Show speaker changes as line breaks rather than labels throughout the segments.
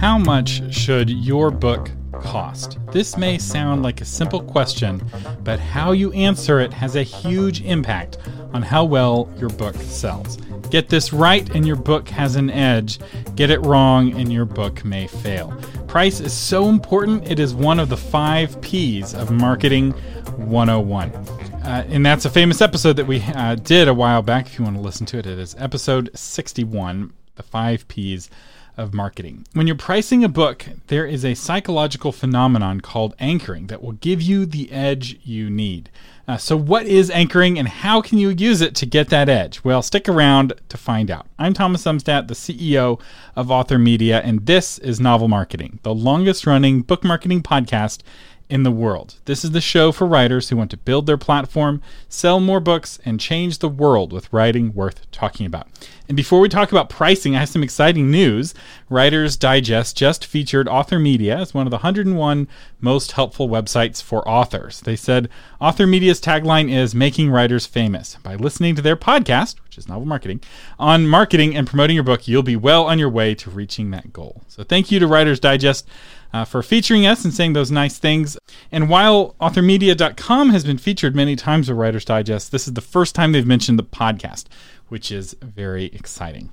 How much should your book cost? This may sound like a simple question, but how you answer it has a huge impact on how well your book sells. Get this right, and your book has an edge. Get it wrong, and your book may fail. Price is so important, it is one of the five P's of Marketing 101. Uh, and that's a famous episode that we uh, did a while back. If you want to listen to it, it is episode 61 The Five P's of marketing. When you're pricing a book, there is a psychological phenomenon called anchoring that will give you the edge you need. Uh, so, what is anchoring and how can you use it to get that edge? Well, stick around to find out. I'm Thomas Umstattd, the CEO of Author Media, and this is Novel Marketing, the longest running book marketing podcast in the world. This is the show for writers who want to build their platform, sell more books, and change the world with writing worth talking about. And before we talk about pricing, I have some exciting news. Writers Digest just featured Author Media as one of the 101 most helpful websites for authors. They said Author Media's tagline is making writers famous. By listening to their podcast, which is Novel Marketing, on marketing and promoting your book, you'll be well on your way to reaching that goal. So thank you to Writers Digest uh, for featuring us and saying those nice things. And while authormedia.com has been featured many times with Writer's Digest, this is the first time they've mentioned the podcast, which is very exciting.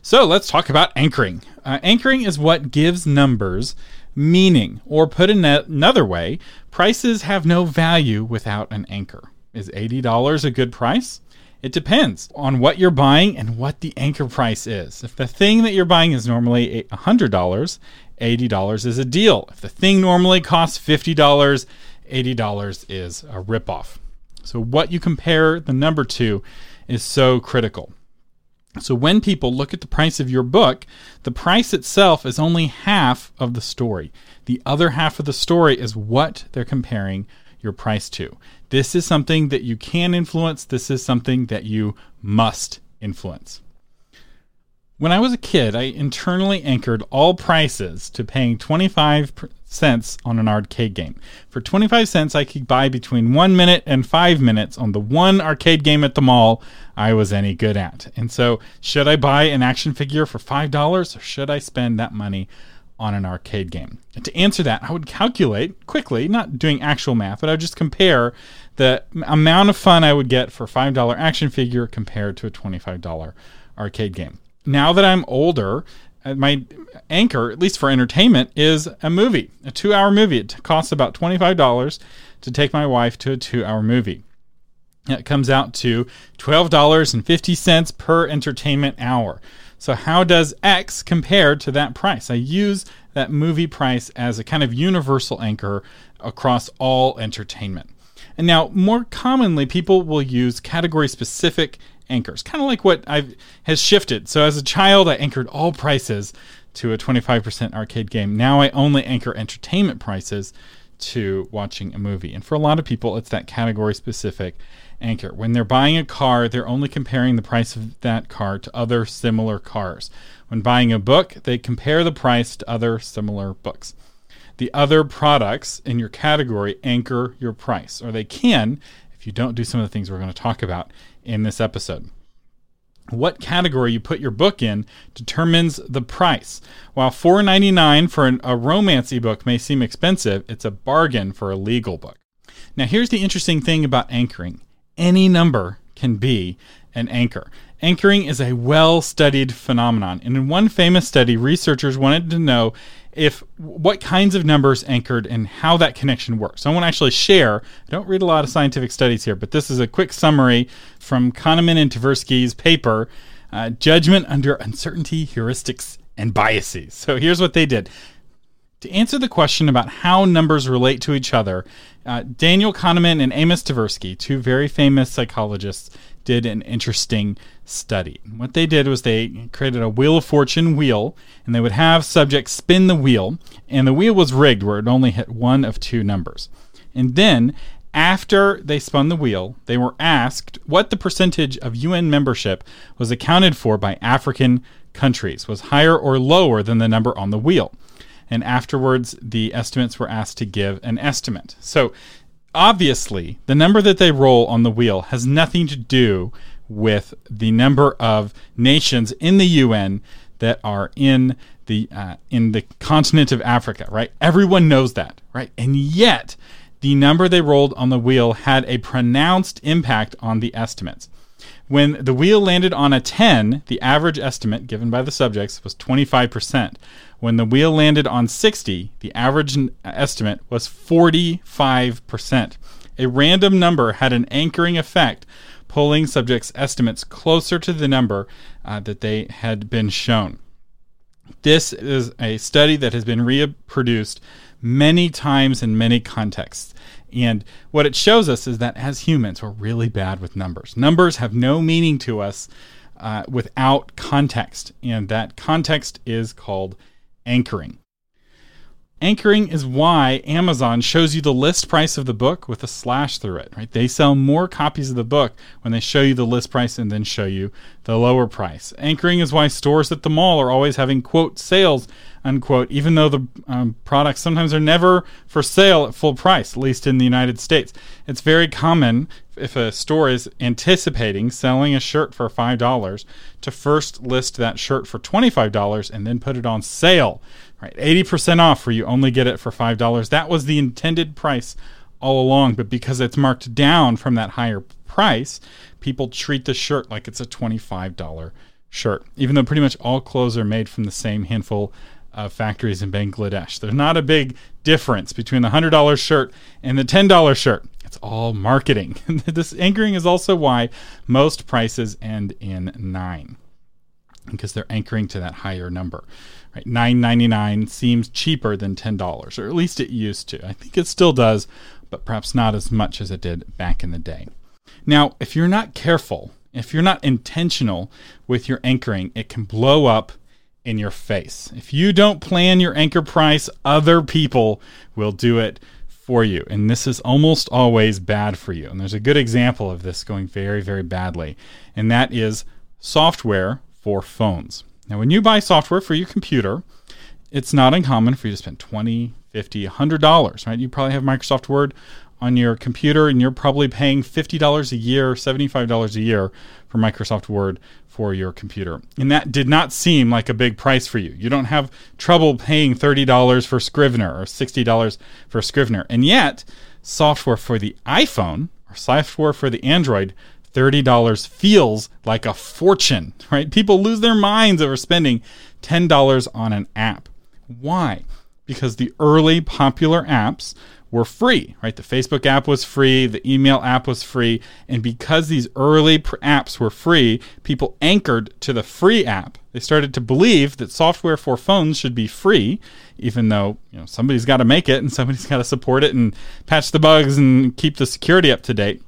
So let's talk about anchoring. Uh, anchoring is what gives numbers meaning, or put in another way, prices have no value without an anchor. Is $80 a good price? It depends on what you're buying and what the anchor price is. If the thing that you're buying is normally $100 $80 is a deal. If the thing normally costs $50, $80 is a ripoff. So, what you compare the number to is so critical. So, when people look at the price of your book, the price itself is only half of the story. The other half of the story is what they're comparing your price to. This is something that you can influence, this is something that you must influence. When I was a kid, I internally anchored all prices to paying 25 cents on an arcade game. For 25 cents, I could buy between one minute and five minutes on the one arcade game at the mall I was any good at. And so, should I buy an action figure for $5 or should I spend that money on an arcade game? And to answer that, I would calculate quickly, not doing actual math, but I would just compare the amount of fun I would get for a $5 action figure compared to a $25 arcade game now that I'm older, uh, my anchor, at least for entertainment, is a movie, a two hour movie. It costs about $25 to take my wife to a two hour movie. It comes out to $12.50 per entertainment hour. So, how does X compare to that price? I use that movie price as a kind of universal anchor across all entertainment. And now, more commonly, people will use category specific anchors, kind of like what I've has shifted. So as a child, I anchored all prices to a 25% arcade game. Now I only anchor entertainment prices to watching a movie. And for a lot of people, it's that category specific anchor. When they're buying a car, they're only comparing the price of that car to other similar cars. When buying a book, they compare the price to other similar books. The other products in your category anchor your price, or they can if you don't do some of the things we're going to talk about in this episode. What category you put your book in determines the price. While $4.99 for an, a romance ebook may seem expensive, it's a bargain for a legal book. Now, here's the interesting thing about anchoring any number can be an anchor. Anchoring is a well studied phenomenon, and in one famous study, researchers wanted to know if what kinds of numbers anchored and how that connection works. So I want to actually share. I don't read a lot of scientific studies here, but this is a quick summary from Kahneman and Tversky's paper, uh, "Judgment Under Uncertainty: Heuristics and Biases." So here's what they did. To answer the question about how numbers relate to each other, uh, Daniel Kahneman and Amos Tversky, two very famous psychologists, did an interesting study. What they did was they created a Wheel of Fortune wheel, and they would have subjects spin the wheel, and the wheel was rigged where it only hit one of two numbers. And then, after they spun the wheel, they were asked what the percentage of UN membership was accounted for by African countries, was higher or lower than the number on the wheel. And afterwards, the estimates were asked to give an estimate. So obviously, the number that they roll on the wheel has nothing to do with the number of nations in the UN that are in the uh, in the continent of Africa, right? Everyone knows that, right? And yet, the number they rolled on the wheel had a pronounced impact on the estimates. When the wheel landed on a 10, the average estimate given by the subjects was 25%. When the wheel landed on 60, the average estimate was 45%. A random number had an anchoring effect, pulling subjects' estimates closer to the number uh, that they had been shown. This is a study that has been reproduced many times in many contexts. And what it shows us is that as humans, we're really bad with numbers. Numbers have no meaning to us uh, without context, and that context is called anchoring. Anchoring is why Amazon shows you the list price of the book with a slash through it, right? They sell more copies of the book when they show you the list price and then show you the lower price. Anchoring is why stores at the mall are always having quote sales unquote, even though the um, products sometimes are never for sale at full price, at least in the United States. It's very common if a store is anticipating selling a shirt for $5 to first list that shirt for $25 and then put it on sale, right? 80% off where you only get it for $5. That was the intended price all along, but because it's marked down from that higher price, people treat the shirt like it's a $25 shirt, even though pretty much all clothes are made from the same handful of factories in Bangladesh. There's not a big difference between the $100 shirt and the $10 shirt. It's all marketing. this anchoring is also why most prices end in 9 because they're anchoring to that higher number. Right? 9.99 seems cheaper than $10 or at least it used to. I think it still does, but perhaps not as much as it did back in the day. Now, if you're not careful, if you're not intentional with your anchoring, it can blow up in your face. If you don't plan your anchor price, other people will do it for you. And this is almost always bad for you. And there's a good example of this going very, very badly, and that is software for phones. Now, when you buy software for your computer, it's not uncommon for you to spend 20, 50, 100 dollars, right? You probably have Microsoft Word on your computer and you're probably paying $50 a year, $75 a year for Microsoft Word for your computer. And that did not seem like a big price for you. You don't have trouble paying $30 for Scrivener or $60 for Scrivener. And yet, software for the iPhone or software for the Android, $30 feels like a fortune, right? People lose their minds over spending $10 on an app. Why? Because the early popular apps were free, right? The Facebook app was free, the email app was free, and because these early pr- apps were free, people anchored to the free app. They started to believe that software for phones should be free, even though you know somebody's got to make it and somebody's got to support it and patch the bugs and keep the security up to date.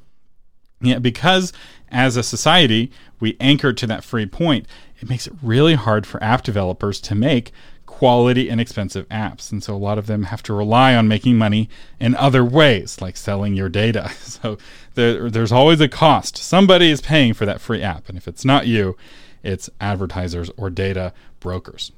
Yet, because as a society we anchor to that free point, it makes it really hard for app developers to make quality, inexpensive apps. And so a lot of them have to rely on making money in other ways, like selling your data. So there, there's always a cost. Somebody is paying for that free app. And if it's not you, it's advertisers or data brokers.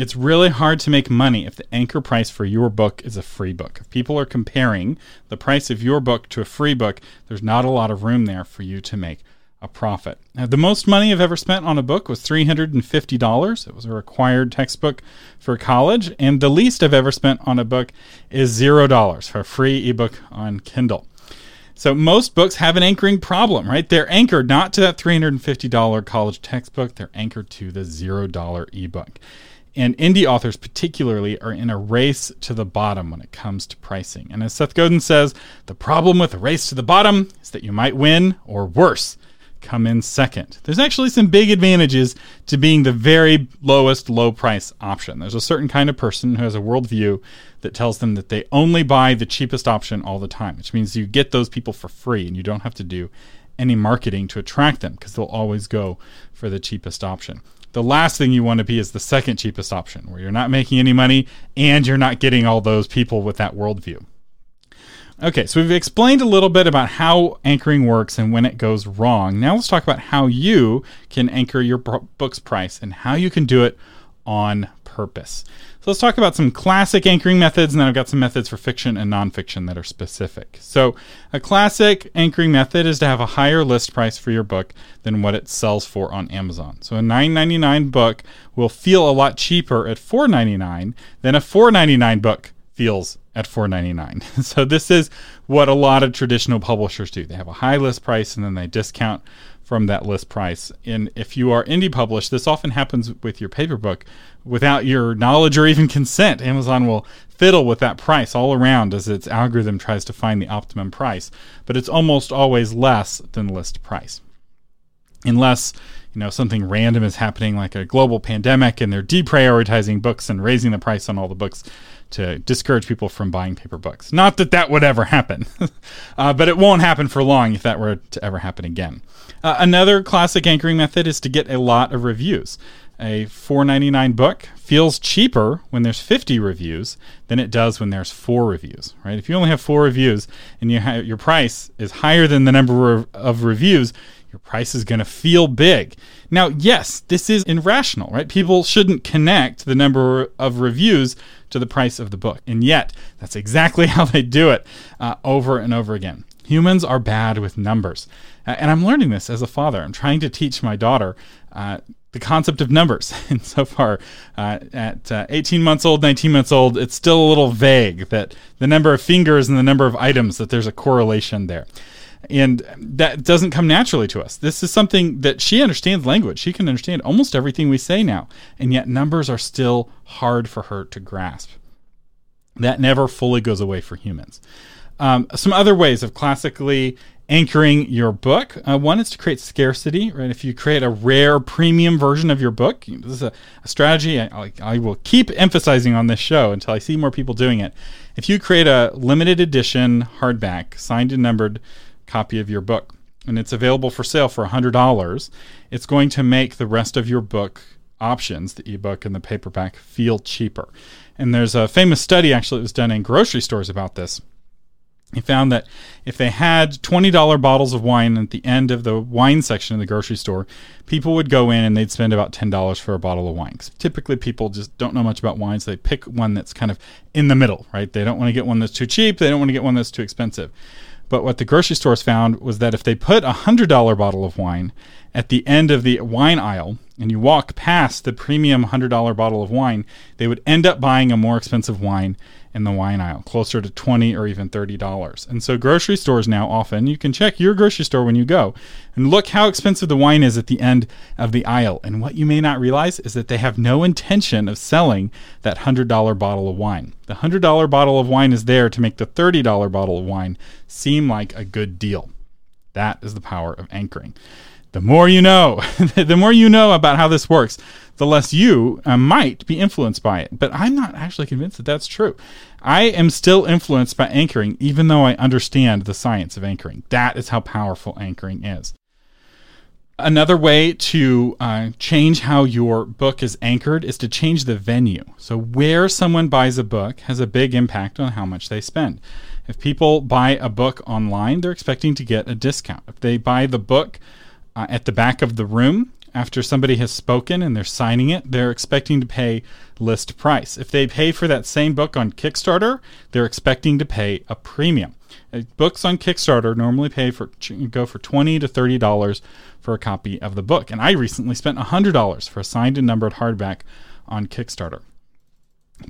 It's really hard to make money if the anchor price for your book is a free book. If people are comparing the price of your book to a free book, there's not a lot of room there for you to make a profit. Now, the most money I've ever spent on a book was $350. It was a required textbook for college. And the least I've ever spent on a book is $0 for a free ebook on Kindle. So most books have an anchoring problem, right? They're anchored not to that $350 college textbook, they're anchored to the $0 ebook. And indie authors, particularly, are in a race to the bottom when it comes to pricing. And as Seth Godin says, the problem with a race to the bottom is that you might win, or worse, come in second. There's actually some big advantages to being the very lowest low price option. There's a certain kind of person who has a worldview that tells them that they only buy the cheapest option all the time, which means you get those people for free and you don't have to do any marketing to attract them because they'll always go for the cheapest option. The last thing you want to be is the second cheapest option, where you're not making any money and you're not getting all those people with that worldview. Okay, so we've explained a little bit about how anchoring works and when it goes wrong. Now let's talk about how you can anchor your book's price and how you can do it on purpose. So let's talk about some classic anchoring methods, and then I've got some methods for fiction and nonfiction that are specific. So a classic anchoring method is to have a higher list price for your book than what it sells for on Amazon. So a $9.99 book will feel a lot cheaper at $4.99 than a $4.99 book feels at $4.99. so this is what a lot of traditional publishers do. They have a high list price and then they discount from that list price. And if you are indie published, this often happens with your paper book without your knowledge or even consent. Amazon will fiddle with that price all around as its algorithm tries to find the optimum price, but it's almost always less than list price. Unless you know something random is happening like a global pandemic and they're deprioritizing books and raising the price on all the books to discourage people from buying paper books. Not that that would ever happen, uh, but it won't happen for long if that were to ever happen again. Uh, another classic anchoring method is to get a lot of reviews. A $4.99 book feels cheaper when there's 50 reviews than it does when there's four reviews, right? If you only have four reviews and you ha- your price is higher than the number of, of reviews, your price is going to feel big. Now, yes, this is irrational, right? People shouldn't connect the number of reviews to the price of the book. And yet, that's exactly how they do it uh, over and over again. Humans are bad with numbers. Uh, and I'm learning this as a father. I'm trying to teach my daughter uh, the concept of numbers. And so far, uh, at uh, 18 months old, 19 months old, it's still a little vague that the number of fingers and the number of items, that there's a correlation there and that doesn't come naturally to us. This is something that she understands language. She can understand almost everything we say now, and yet numbers are still hard for her to grasp. That never fully goes away for humans. Um, some other ways of classically anchoring your book. Uh, one is to create scarcity, right? If you create a rare premium version of your book, this is a, a strategy I, I, will keep emphasizing on this show until I see more people doing it. If you create a limited edition hardback, signed and numbered copy of your book and it's available for sale for $100, it's going to make the rest of your book options, the ebook and the paperback, feel cheaper. And there's a famous study actually that was done in grocery stores about this. He found that if they had $20 bottles of wine at the end of the wine section of the grocery store, people would go in and they'd spend about $10 for a bottle of wine. Typically, people just don't know much about wine, so they pick one that's kind of in the middle, right? They don't want to get one that's too cheap, they don't want to get one that's too expensive. But what the grocery stores found was that if they put a $100 bottle of wine at the end of the wine aisle and you walk past the premium $100 bottle of wine, they would end up buying a more expensive wine in the wine aisle, closer to 20 or even $30. And so grocery stores now often, you can check your grocery store when you go and look how expensive the wine is at the end of the aisle. And what you may not realize is that they have no intention of selling that $100 bottle of wine. The $100 bottle of wine is there to make the $30 bottle of wine seem like a good deal. That is the power of anchoring the more you know, the more you know about how this works, the less you uh, might be influenced by it. But I'm not actually convinced that that's true. I am still influenced by anchoring, even though I understand the science of anchoring. That is how powerful anchoring is. Another way to uh, change how your book is anchored is to change the venue. So, where someone buys a book has a big impact on how much they spend. If people buy a book online, they're expecting to get a discount. If they buy the book uh, at the back of the room after somebody has spoken and they're signing it, they're expecting to pay list price. If they pay for that same book on Kickstarter, they're expecting to pay a premium. Uh, books on Kickstarter normally pay for go for twenty to thirty dollars for a copy of the book, and I recently spent hundred dollars for a signed and numbered hardback on Kickstarter.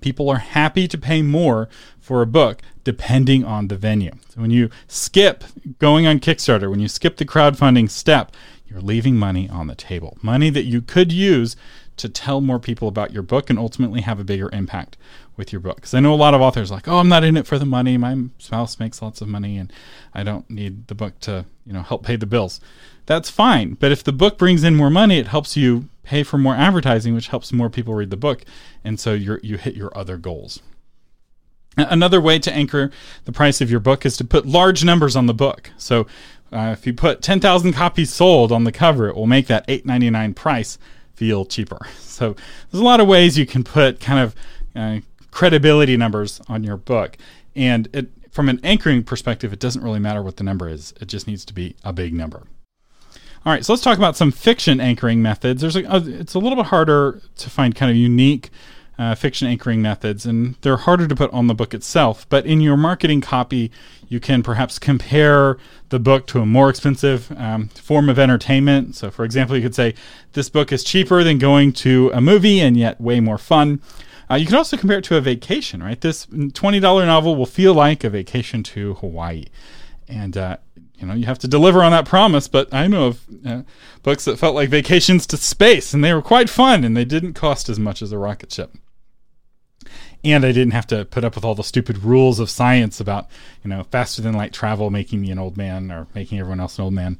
People are happy to pay more for a book depending on the venue. So when you skip going on Kickstarter, when you skip the crowdfunding step, you're leaving money on the table. Money that you could use to tell more people about your book and ultimately have a bigger impact with your book. Because I know a lot of authors like, oh, I'm not in it for the money. My spouse makes lots of money, and I don't need the book to, you know, help pay the bills. That's fine. But if the book brings in more money, it helps you pay for more advertising, which helps more people read the book, and so you you hit your other goals. Another way to anchor the price of your book is to put large numbers on the book. So uh, if you put 10,000 copies sold on the cover, it will make that $8.99 price feel cheaper. So there's a lot of ways you can put kind of uh, credibility numbers on your book. And it, from an anchoring perspective, it doesn't really matter what the number is, it just needs to be a big number. All right, so let's talk about some fiction anchoring methods. There's a, it's a little bit harder to find kind of unique uh, fiction anchoring methods, and they're harder to put on the book itself. But in your marketing copy, you can perhaps compare the book to a more expensive um, form of entertainment. So, for example, you could say, This book is cheaper than going to a movie and yet way more fun. Uh, you can also compare it to a vacation, right? This $20 novel will feel like a vacation to Hawaii. And, uh, you know, you have to deliver on that promise, but I know of uh, books that felt like vacations to space, and they were quite fun, and they didn't cost as much as a rocket ship and I didn't have to put up with all the stupid rules of science about you know faster than light travel making me an old man or making everyone else an old man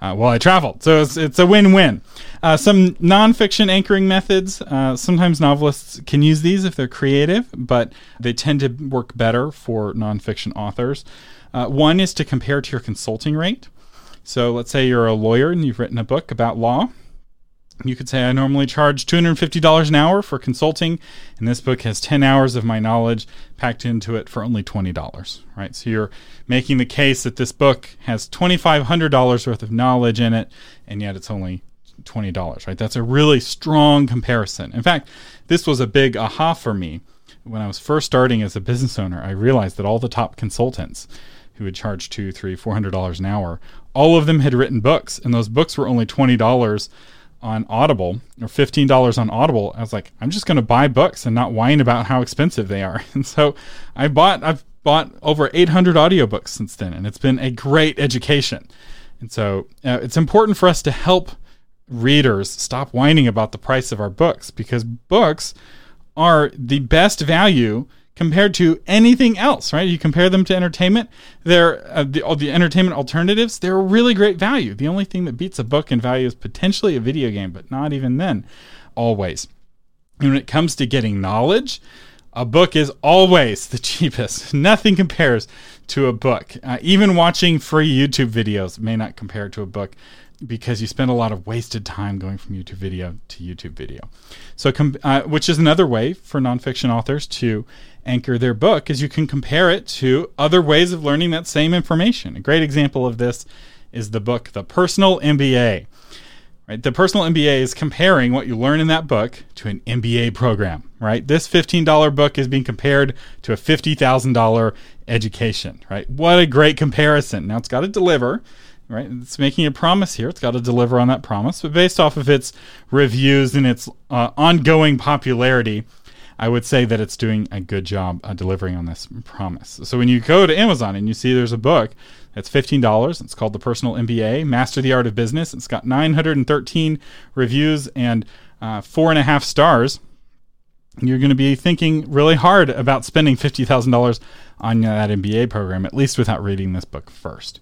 uh, while I traveled. So it's, it's a win-win. Uh, some nonfiction anchoring methods. Uh, sometimes novelists can use these if they're creative, but they tend to work better for nonfiction authors. Uh, one is to compare to your consulting rate. So let's say you're a lawyer and you've written a book about law you could say I normally charge $250 an hour for consulting, and this book has 10 hours of my knowledge packed into it for only $20, right? So you're making the case that this book has $2,500 worth of knowledge in it, and yet it's only $20, right? That's a really strong comparison. In fact, this was a big aha for me. When I was first starting as a business owner, I realized that all the top consultants who would charge two, three, four hundred dollars an hour, all of them had written books, and those books were only twenty dollars on Audible or $15 on Audible, I was like, I'm just going to buy books and not whine about how expensive they are. And so I bought, I've bought over 800 audiobooks since then, and it's been a great education. And so uh, it's important for us to help readers stop whining about the price of our books because books are the best value compared to anything else, right? You compare them to entertainment, they're uh, the, all the entertainment alternatives, they're really great value. The only thing that beats a book in value is potentially a video game, but not even then, always. And when it comes to getting knowledge, a book is always the cheapest. Nothing compares to a book. Uh, even watching free YouTube videos may not compare to a book because you spend a lot of wasted time going from YouTube video to YouTube video. So, com- uh, which is another way for nonfiction authors to anchor their book, is you can compare it to other ways of learning that same information. A great example of this is the book The Personal MBA. Right, the Personal MBA is comparing what you learn in that book to an MBA program. Right, this $15 book is being compared to a $50,000 education. Right, what a great comparison. Now it's got to deliver right? It's making a promise here. It's got to deliver on that promise. But based off of its reviews and its uh, ongoing popularity, I would say that it's doing a good job uh, delivering on this promise. So when you go to Amazon and you see there's a book that's $15, it's called The Personal MBA, Master the Art of Business. It's got 913 reviews and uh, four and a half stars. You're going to be thinking really hard about spending $50,000 on that MBA program, at least without reading this book first.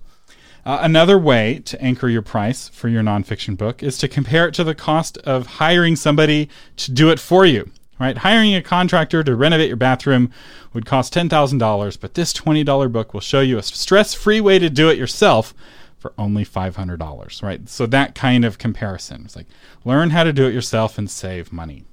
Uh, another way to anchor your price for your nonfiction book is to compare it to the cost of hiring somebody to do it for you. Right? Hiring a contractor to renovate your bathroom would cost $10,000, but this $20 book will show you a stress-free way to do it yourself for only $500, right? So that kind of comparison. It's like learn how to do it yourself and save money.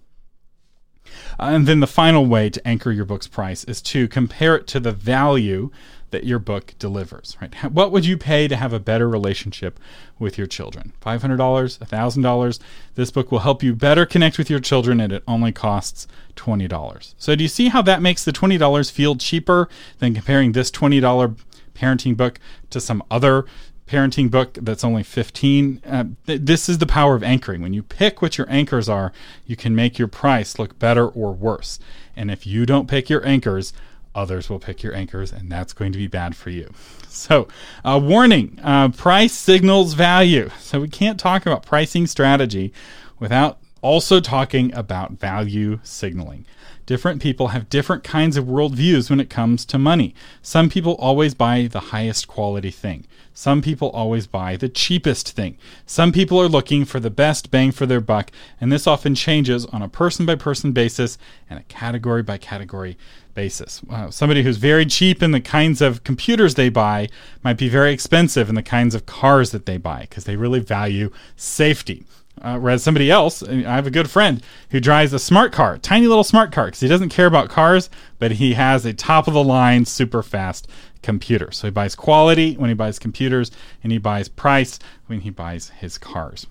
Uh, and then the final way to anchor your book's price is to compare it to the value that your book delivers, right? What would you pay to have a better relationship with your children? $500, $1,000? This book will help you better connect with your children and it only costs $20. So do you see how that makes the $20 feel cheaper than comparing this $20 parenting book to some other parenting book that's only 15 uh, th- this is the power of anchoring when you pick what your anchors are you can make your price look better or worse and if you don't pick your anchors others will pick your anchors, and that's going to be bad for you. So, uh, warning uh, price signals value. So, we can't talk about pricing strategy without also talking about value signaling. Different people have different kinds of worldviews when it comes to money. Some people always buy the highest quality thing. Some people always buy the cheapest thing. Some people are looking for the best bang for their buck, and this often changes on a person by person basis and a category by category basis. Wow. Somebody who's very cheap in the kinds of computers they buy might be very expensive in the kinds of cars that they buy because they really value safety. Uh, whereas somebody else, I have a good friend who drives a smart car, tiny little smart car, because he doesn't care about cars, but he has a top of the line, super fast computer. So he buys quality when he buys computers, and he buys price when he buys his cars.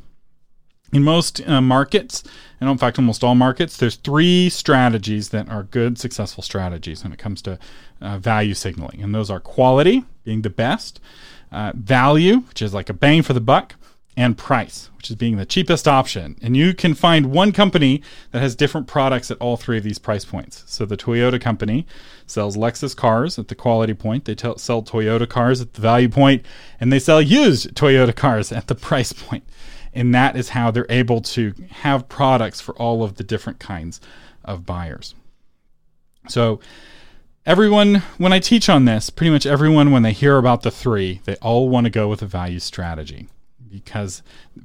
In most uh, markets, and in fact, almost all markets, there's three strategies that are good, successful strategies when it comes to uh, value signaling. And those are quality, being the best, uh, value, which is like a bang for the buck, and price, which is being the cheapest option. And you can find one company that has different products at all three of these price points. So the Toyota company sells Lexus cars at the quality point, they t- sell Toyota cars at the value point, and they sell used Toyota cars at the price point. And that is how they're able to have products for all of the different kinds of buyers. So, everyone, when I teach on this, pretty much everyone, when they hear about the three, they all want to go with a value strategy because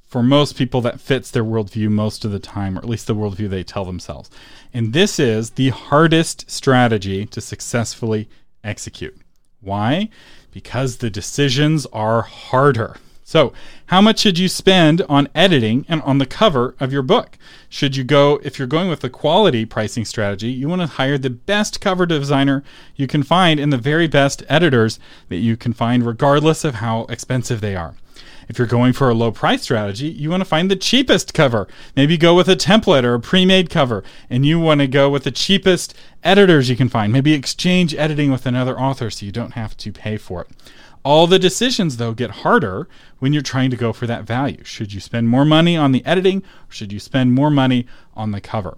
for most people that fits their worldview most of the time, or at least the worldview they tell themselves. And this is the hardest strategy to successfully execute. Why? Because the decisions are harder. So, how much should you spend on editing and on the cover of your book? Should you go, if you're going with the quality pricing strategy, you want to hire the best cover designer you can find and the very best editors that you can find, regardless of how expensive they are. If you're going for a low price strategy, you want to find the cheapest cover. Maybe go with a template or a pre made cover, and you want to go with the cheapest editors you can find. Maybe exchange editing with another author so you don't have to pay for it. All the decisions, though, get harder when you're trying to go for that value. Should you spend more money on the editing or should you spend more money on the cover?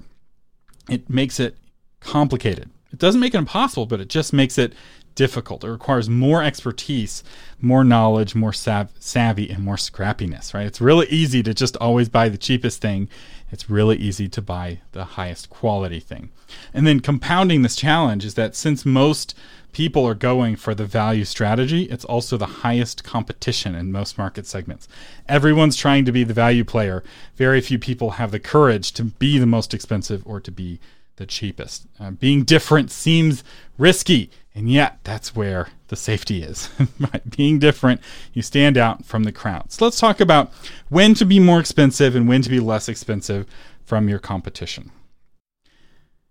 It makes it complicated. It doesn't make it impossible, but it just makes it difficult. It requires more expertise, more knowledge, more sav- savvy, and more scrappiness, right? It's really easy to just always buy the cheapest thing. It's really easy to buy the highest quality thing. And then compounding this challenge is that since most people are going for the value strategy, it's also the highest competition in most market segments. Everyone's trying to be the value player. Very few people have the courage to be the most expensive or to be the cheapest. Uh, being different seems risky, and yet that's where the safety is. Being different, you stand out from the crowd. So let's talk about when to be more expensive and when to be less expensive from your competition.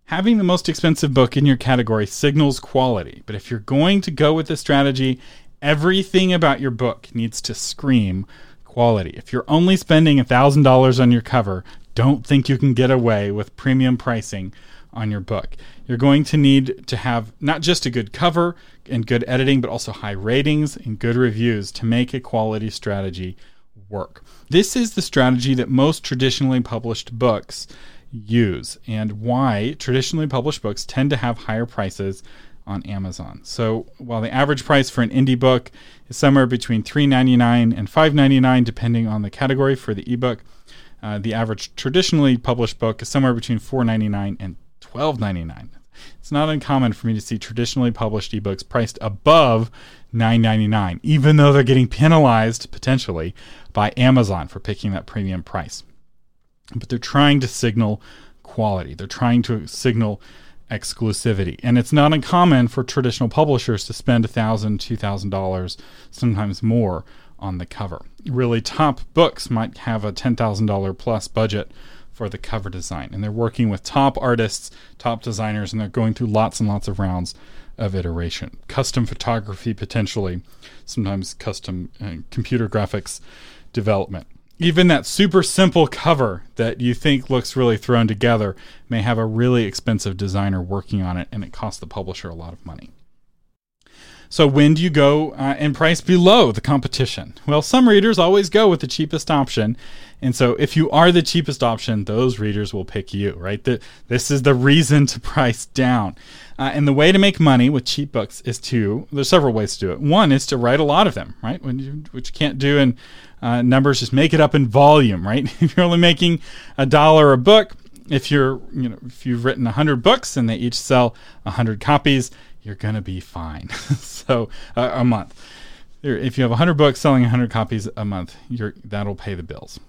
Having the most expensive book in your category signals quality, but if you're going to go with this strategy, everything about your book needs to scream quality. If you're only spending $1,000 on your cover, don't think you can get away with premium pricing on your book. You're going to need to have not just a good cover and good editing, but also high ratings and good reviews to make a quality strategy work. This is the strategy that most traditionally published books use and why traditionally published books tend to have higher prices on Amazon. So while the average price for an indie book is somewhere between $3.99 and $5.99 depending on the category for the ebook, uh, the average traditionally published book is somewhere between $4.99 and $12.99. It's not uncommon for me to see traditionally published ebooks priced above $9.99, even though they're getting penalized potentially by Amazon for picking that premium price but they're trying to signal quality. They're trying to signal exclusivity. And it's not uncommon for traditional publishers to spend $1,000, $2,000, sometimes more on the cover. Really, top books might have a $10,000 plus budget for the cover design. And they're working with top artists, top designers, and they're going through lots and lots of rounds of iteration. Custom photography, potentially, sometimes custom uh, computer graphics development even that super simple cover that you think looks really thrown together may have a really expensive designer working on it and it costs the publisher a lot of money. So, when do you go uh, and price below the competition? Well, some readers always go with the cheapest option. And so, if you are the cheapest option, those readers will pick you, right? The, this is the reason to price down. Uh, and the way to make money with cheap books is to, there's several ways to do it. One is to write a lot of them, right? When you, which you can't do in uh, numbers, just make it up in volume, right? if you're only making a dollar a book, if you're, you know, if you've written 100 books and they each sell 100 copies, you're going to be fine. so uh, a month. If you have 100 books selling 100 copies a month, that'll pay the bills.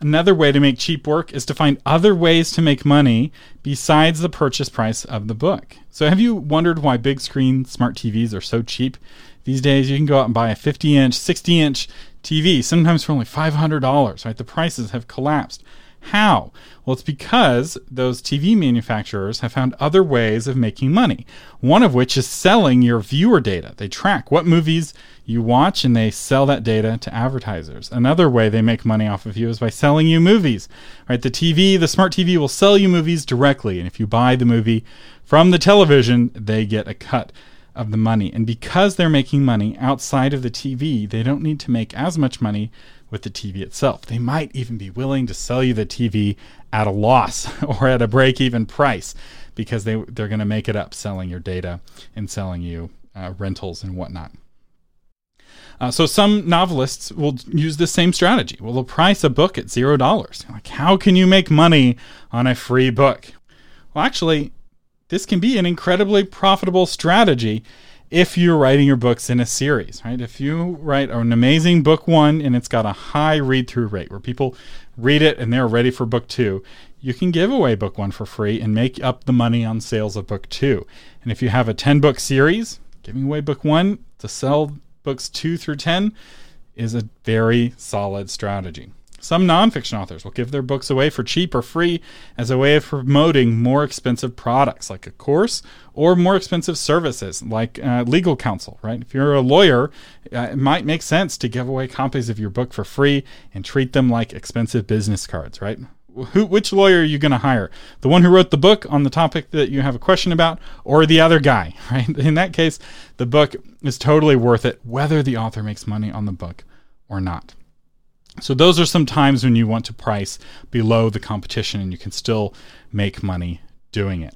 Another way to make cheap work is to find other ways to make money besides the purchase price of the book. So, have you wondered why big screen smart TVs are so cheap These days, you can go out and buy a 50 inch, 60 inch TV, sometimes for only $500, right? The prices have collapsed. How? Well, it's because those TV manufacturers have found other ways of making money. One of which is selling your viewer data. They track what movies you watch and they sell that data to advertisers. Another way they make money off of you is by selling you movies. Right? The TV, the smart TV will sell you movies directly, and if you buy the movie from the television, they get a cut of the money. And because they're making money outside of the TV, they don't need to make as much money with the TV itself. They might even be willing to sell you the TV at a loss or at a break even price because they, they're going to make it up selling your data and selling you uh, rentals and whatnot. Uh, so some novelists will use the same strategy. Well, they'll price a book at zero dollars. Like, how can you make money on a free book? Well, actually, this can be an incredibly profitable strategy if you're writing your books in a series, right? If you write an amazing book one and it's got a high read through rate where people read it and they're ready for book two, you can give away book one for free and make up the money on sales of book two. And if you have a 10 book series, giving away book one to sell books two through 10 is a very solid strategy. Some nonfiction authors will give their books away for cheap or free as a way of promoting more expensive products like a course or more expensive services like uh, legal counsel, right? If you're a lawyer, uh, it might make sense to give away copies of your book for free and treat them like expensive business cards, right? Who, which lawyer are you going to hire? The one who wrote the book on the topic that you have a question about, or the other guy, right? In that case, the book is totally worth it, whether the author makes money on the book or not. So those are some times when you want to price below the competition and you can still make money doing it.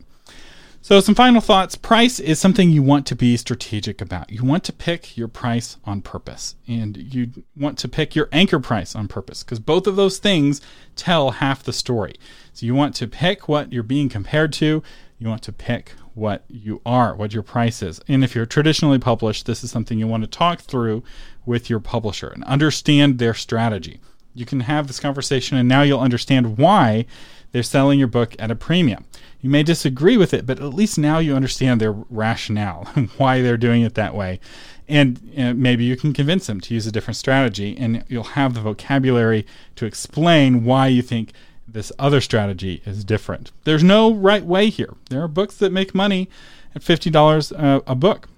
So, some final thoughts. Price is something you want to be strategic about. You want to pick your price on purpose, and you want to pick your anchor price on purpose because both of those things tell half the story. So, you want to pick what you're being compared to, you want to pick what you are, what your price is. And if you're traditionally published, this is something you want to talk through with your publisher and understand their strategy. You can have this conversation, and now you'll understand why they're selling your book at a premium. You may disagree with it, but at least now you understand their rationale, why they're doing it that way. And know, maybe you can convince them to use a different strategy, and you'll have the vocabulary to explain why you think this other strategy is different. There's no right way here. There are books that make money at $50 a, uh, a book.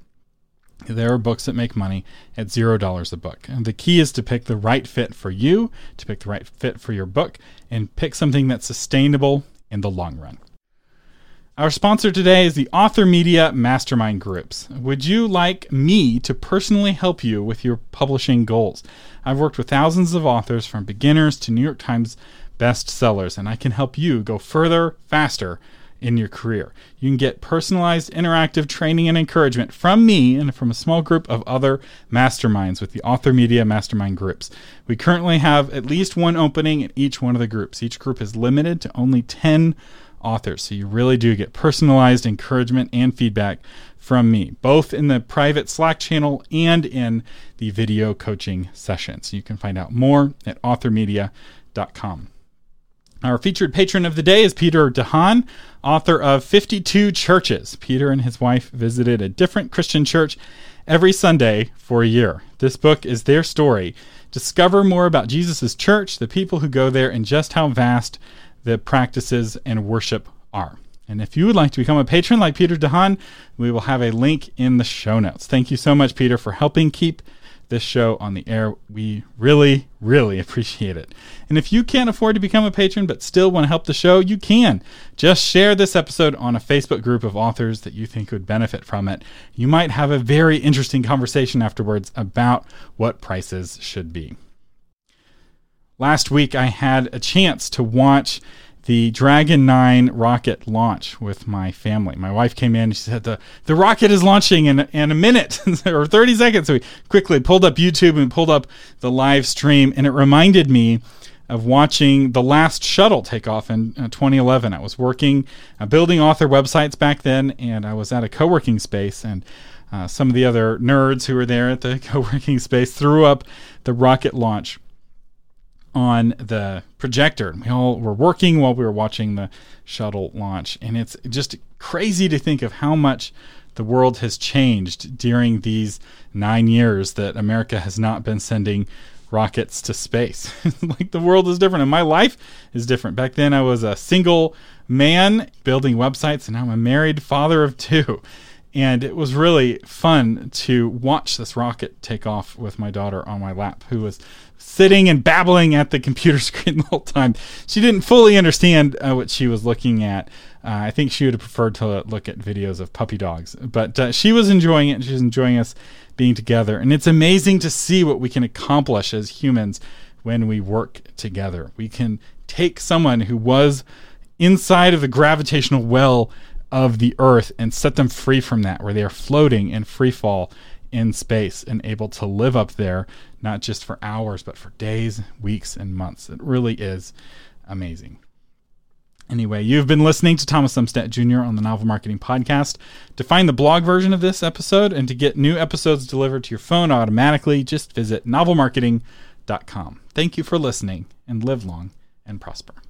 There are books that make money at $0 a book. And the key is to pick the right fit for you, to pick the right fit for your book, and pick something that's sustainable in the long run. Our sponsor today is the Author Media Mastermind Groups. Would you like me to personally help you with your publishing goals? I've worked with thousands of authors from beginners to New York Times bestsellers, and I can help you go further, faster in your career. You can get personalized interactive training and encouragement from me and from a small group of other masterminds with the Author Media Mastermind groups. We currently have at least one opening in each one of the groups. Each group is limited to only 10 authors, so you really do get personalized encouragement and feedback from me, both in the private Slack channel and in the video coaching sessions. You can find out more at authormedia.com. Our featured patron of the day is Peter DeHaan, author of 52 Churches. Peter and his wife visited a different Christian church every Sunday for a year. This book is their story. Discover more about Jesus' church, the people who go there, and just how vast the practices and worship are. And if you would like to become a patron like Peter DeHaan, we will have a link in the show notes. Thank you so much, Peter, for helping keep this show on the air. We really, really appreciate it. And if you can't afford to become a patron but still want to help the show, you can. Just share this episode on a Facebook group of authors that you think would benefit from it. You might have a very interesting conversation afterwards about what prices should be. Last week, I had a chance to watch the Dragon 9 rocket launch with my family. My wife came in and she said, The, the rocket is launching in, in a minute or 30 seconds. So we quickly pulled up YouTube and pulled up the live stream, and it reminded me of watching the last shuttle take off in uh, 2011. I was working, uh, building author websites back then, and I was at a co working space, and uh, some of the other nerds who were there at the co working space threw up the rocket launch on the projector. We all were working while we were watching the shuttle launch, and it's just crazy to think of how much the world has changed during these nine years that America has not been sending rockets to space. like the world is different and my life is different. Back then I was a single man building websites and now I'm a married father of two. And it was really fun to watch this rocket take off with my daughter on my lap, who was sitting and babbling at the computer screen the whole time. She didn't fully understand uh, what she was looking at. Uh, I think she would have preferred to look at videos of puppy dogs, but uh, she was enjoying it. She was enjoying us being together. And it's amazing to see what we can accomplish as humans when we work together. We can take someone who was inside of the gravitational well of the earth and set them free from that, where they are floating in free fall in space and able to live up there, not just for hours, but for days, weeks, and months. It really is amazing. Anyway, you've been listening to Thomas Umstattd Jr. on the Novel Marketing Podcast. To find the blog version of this episode and to get new episodes delivered to your phone automatically, just visit novelmarketing.com. Thank you for listening and live long and prosper.